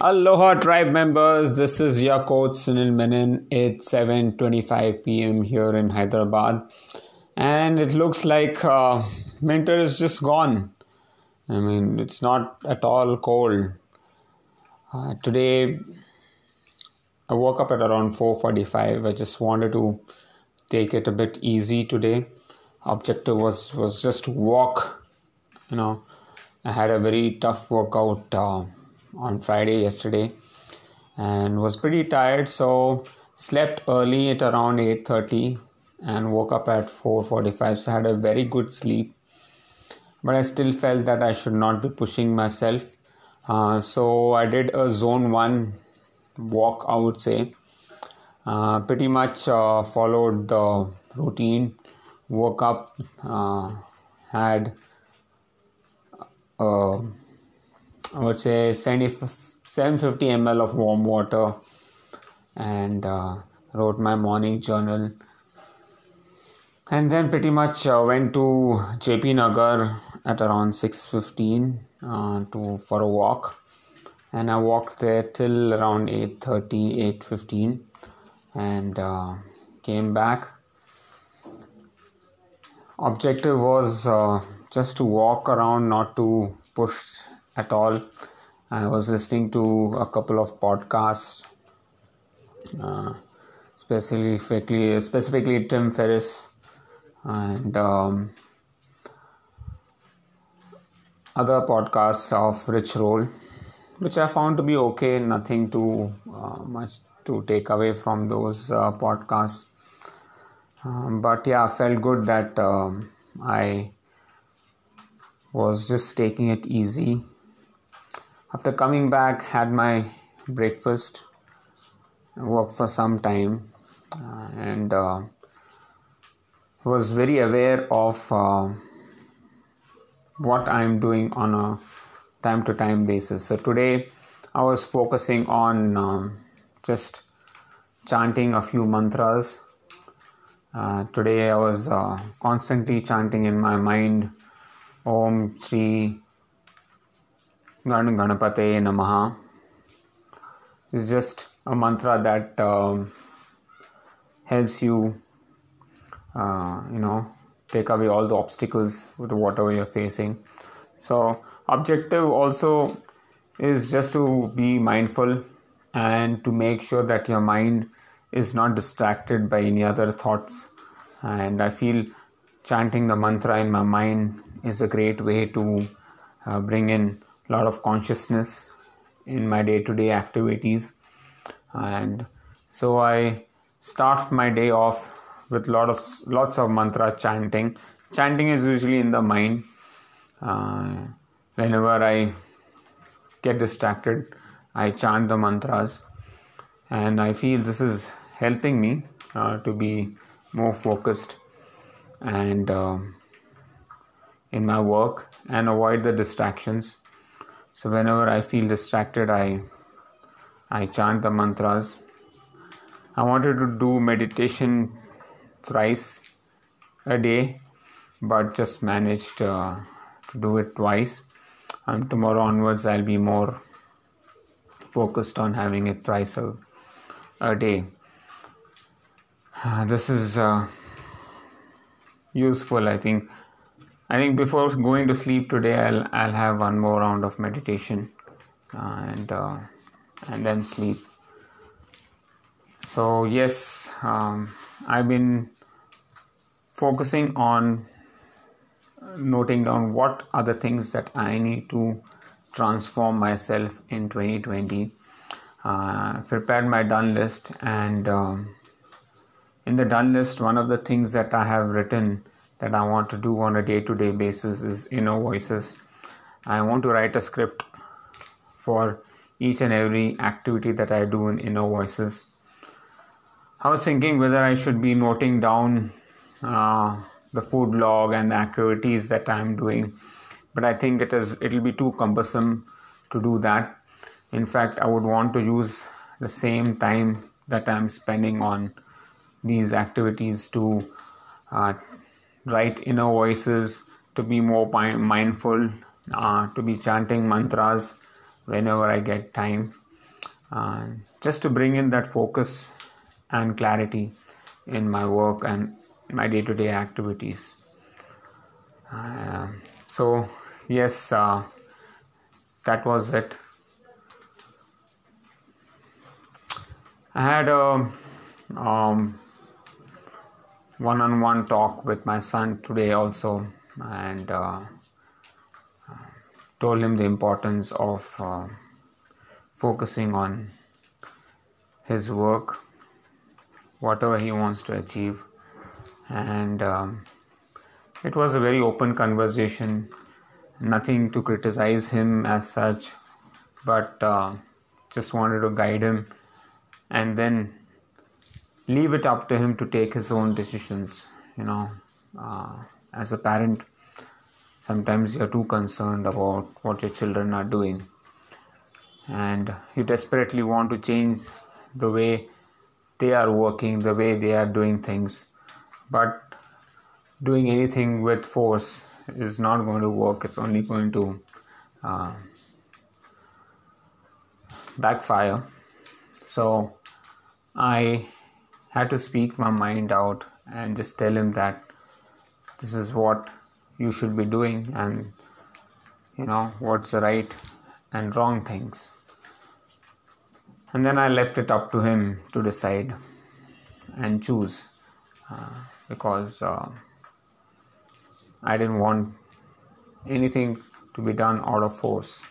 Aloha tribe members, this is your coach Sunil Menon. It's 7:25 p.m. here in Hyderabad, and it looks like uh, winter is just gone. I mean, it's not at all cold. Uh, today, I woke up at around 4:45. I just wanted to take it a bit easy today. Objective was was just walk. You know, I had a very tough workout. Uh, on Friday yesterday and was pretty tired so slept early at around 8:30 and woke up at 4:45 so I had a very good sleep. But I still felt that I should not be pushing myself. Uh, so I did a zone 1 walk I would say. Uh, pretty much uh, followed the routine. Woke up uh, had I would say 750 ml of warm water and uh, wrote my morning journal. And then pretty much uh, went to JP Nagar at around 6:15 uh, to for a walk. And I walked there till around 8:30 8:15 and uh, came back. Objective was uh, just to walk around not to push at all. I was listening to a couple of podcasts, uh, specifically specifically Tim Ferriss and um, other podcasts of Rich Roll, which I found to be okay. Nothing too uh, much to take away from those uh, podcasts. Um, but yeah, I felt good that um, I was just taking it easy after coming back had my breakfast worked for some time uh, and uh, was very aware of uh, what i'm doing on a time to time basis. So today i was focusing on um, just chanting a few mantras. Uh, today i was uh, constantly chanting in my mind om shri Gan Ganapate Namaha is just a mantra that um, helps you, uh, you know, take away all the obstacles with whatever you're facing. So, objective also is just to be mindful and to make sure that your mind is not distracted by any other thoughts. And I feel chanting the mantra in my mind is a great way to uh, bring in lot of consciousness in my day-to-day activities. And so i start my day off with lot of lots of mantra chanting. Chanting is usually in the mind. Uh, whenever i get distracted i chant the mantras. And i feel this is helping me uh, to be more focused and uh, in my work and avoid the distractions so whenever I feel distracted, I I chant the mantras. I wanted to do meditation thrice a day, but just managed uh, to do it twice. And tomorrow onwards, I'll be more focused on having it thrice a, a day. Uh, this is uh, useful, I think I think before going to sleep today, I'll I'll have one more round of meditation, uh, and uh, and then sleep. So yes, um, I've been focusing on noting down what are the things that I need to transform myself in 2020. Uh, prepared my done list, and um, in the done list, one of the things that I have written that I want to do on a day to day basis is inner voices. I want to write a script for each and every activity that I do in inner voices. I was thinking whether I should be noting down uh, the food log and the activities that I'm doing, but I think it is it'll be too cumbersome to do that. In fact, I would want to use the same time that I'm spending on these activities to uh, write inner voices, to be more mindful, uh, to be chanting mantras whenever I get time. uh, just to bring in that focus and clarity in my work and my day to day activities. Uh, so, yes, uh, that was it. I had a um, one-on-one talk with my son today also, and uh, told him the importance of uh, focusing on his work, whatever he wants to achieve, and um, it was a very open conversation. Nothing to criticize him as such, but uh, just wanted to guide him and then leave it up to him to take his own decisions you know. Uh, as a parent sometimes you're too concerned about what your children are doing. And you desperately want to change the way they are working the way they are doing things. But doing anything with force is not going to work. It's only going to uh, backfire. So I had to speak my mind out and just tell him that this is what you should be doing and you know what's the right and wrong things. And then I left it up to him to decide and choose uh, because uh, I didn't want anything to be done out of force.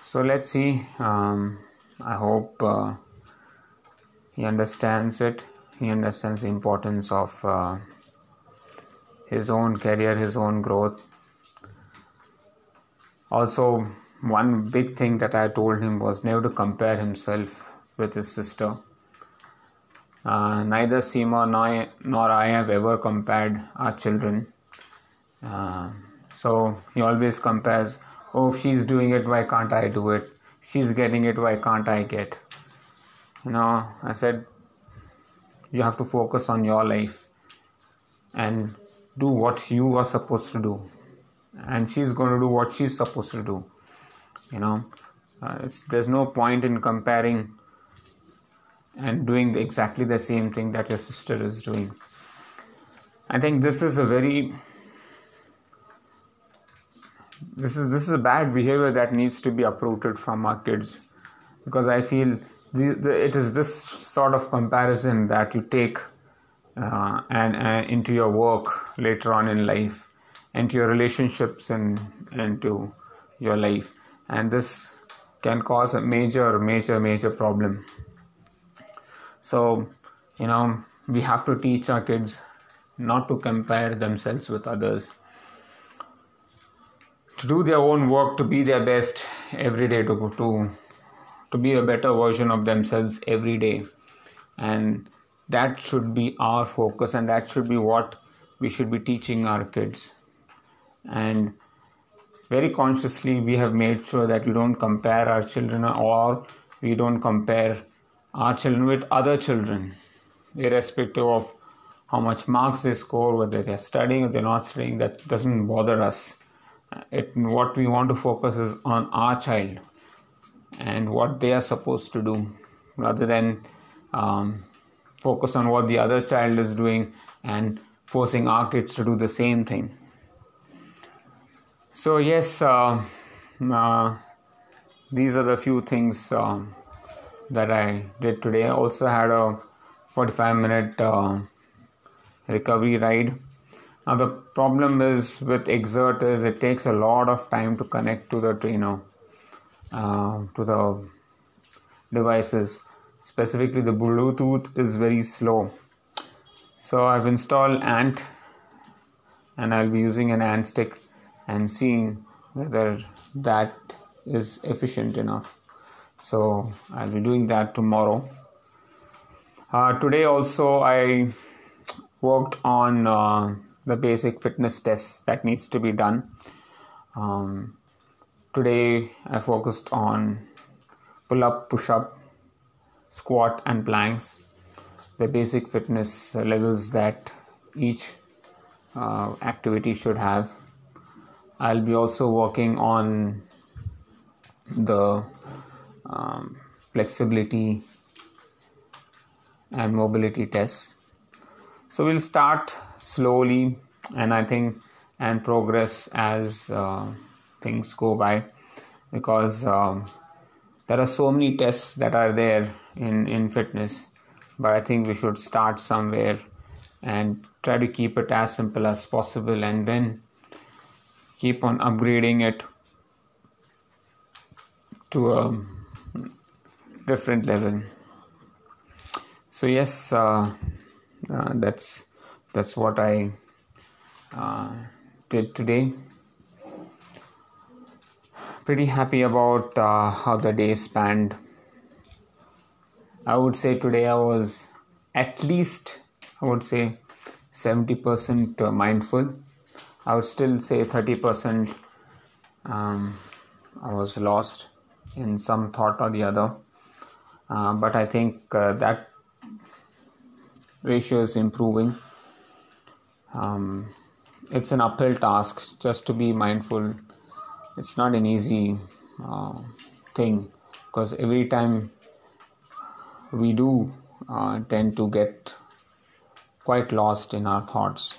So let's see. Um, I hope. Uh, he understands it he understands the importance of uh, his own career his own growth also one big thing that i told him was never to compare himself with his sister uh, neither Seema nor, nor I have ever compared our children. Uh, so he always compares, oh, if she's doing it, why can't I do it? She's getting it, why can't I get? you know i said you have to focus on your life and do what you are supposed to do. And she's going to do what she's supposed to do you know? Uh, it's there's no point in comparing and doing exactly the same thing that your sister is doing. I think this is a very this is this is a bad behavior that needs to be uprooted from our kids. Because i feel the, the, it is this sort of comparison that you take uh, and, and into your work later on in life, into your relationships and into your life, and this can cause a major, major, major problem. So, you know, we have to teach our kids not to compare themselves with others to do their own work to be their best every day to to to be a better version of themselves every day. And that should be our focus and that should be what we should be teaching our kids. And very consciously we have made sure that we don't compare our children or we don't compare our children with other children irrespective of how much marks they score whether they're studying or they're not studying. That doesn't bother us. It what we want to focus is on our child and what they are supposed to do rather than um, focus on what the other child is doing and forcing our kids to do the same thing. So, yes, uh, uh, these are the few things um, that I did today. I also had a 45 minute uh, recovery ride. Now, the problem is with Xert is it takes a lot of time to connect to the trainer uh, to the devices. Specifically the bluetooth is very slow. So i've installed ANT and i'll be using an ANT stick and seeing whether that is efficient enough. So i'll be doing that tomorrow. Uh, today also i worked on uh, the basic fitness tests that needs to be done. Um, Today I focused on pull up, push up, squat, and planks, the basic fitness levels that each uh, activity should have. I'll be also working on the um, flexibility and mobility tests. So we'll start slowly and I think and progress as uh, things go by because um, there are so many tests that are there in, in fitness but I think we should start somewhere and try to keep it as simple as possible and then keep on upgrading it to a different level. So yes uh, uh, that's that's what i uh, did today pretty happy about uh, how the day spanned. I would say today i was at least i would say 70% uh, mindful. I would still say 30% um, i was lost in some thought or the other. Uh, but i think uh, that ratio is improving. Um, it's an uphill task just to be mindful it's not an easy uh, thing because every time we do uh, tend to get quite lost in our thoughts.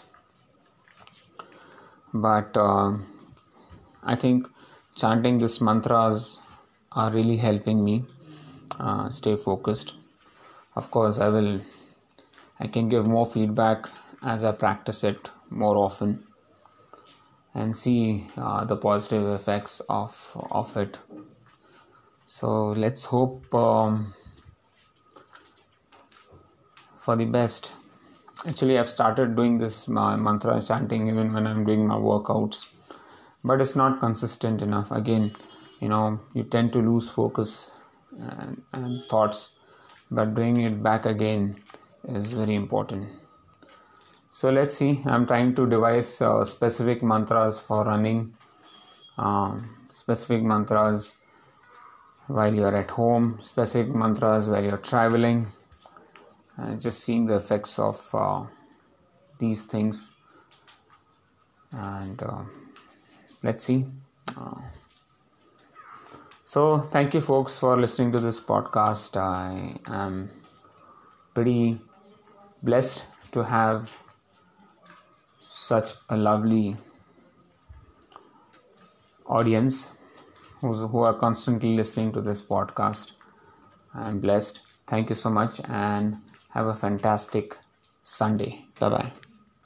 But uh, i think chanting these mantras are really helping me uh, stay focused. Of course i will i can give more feedback as i practice it more often and see uh, the positive effects of of it. So let's hope um, for the best. Actually i've started doing this mantra chanting even when i'm doing my workouts but it's not consistent enough. Again you know you tend to lose focus and, and thoughts but bringing it back again is very important so let's see. I'm trying to devise uh, specific mantras for running um, specific mantras while you're at home specific mantras while you're traveling uh, just seeing the effects of uh, these things. And uh, let's see. Uh, so, thank you, folks, for listening to this podcast. I am pretty blessed to have such a lovely audience who are constantly listening to this podcast. I'm blessed. Thank you so much and have a fantastic Sunday. Bye bye.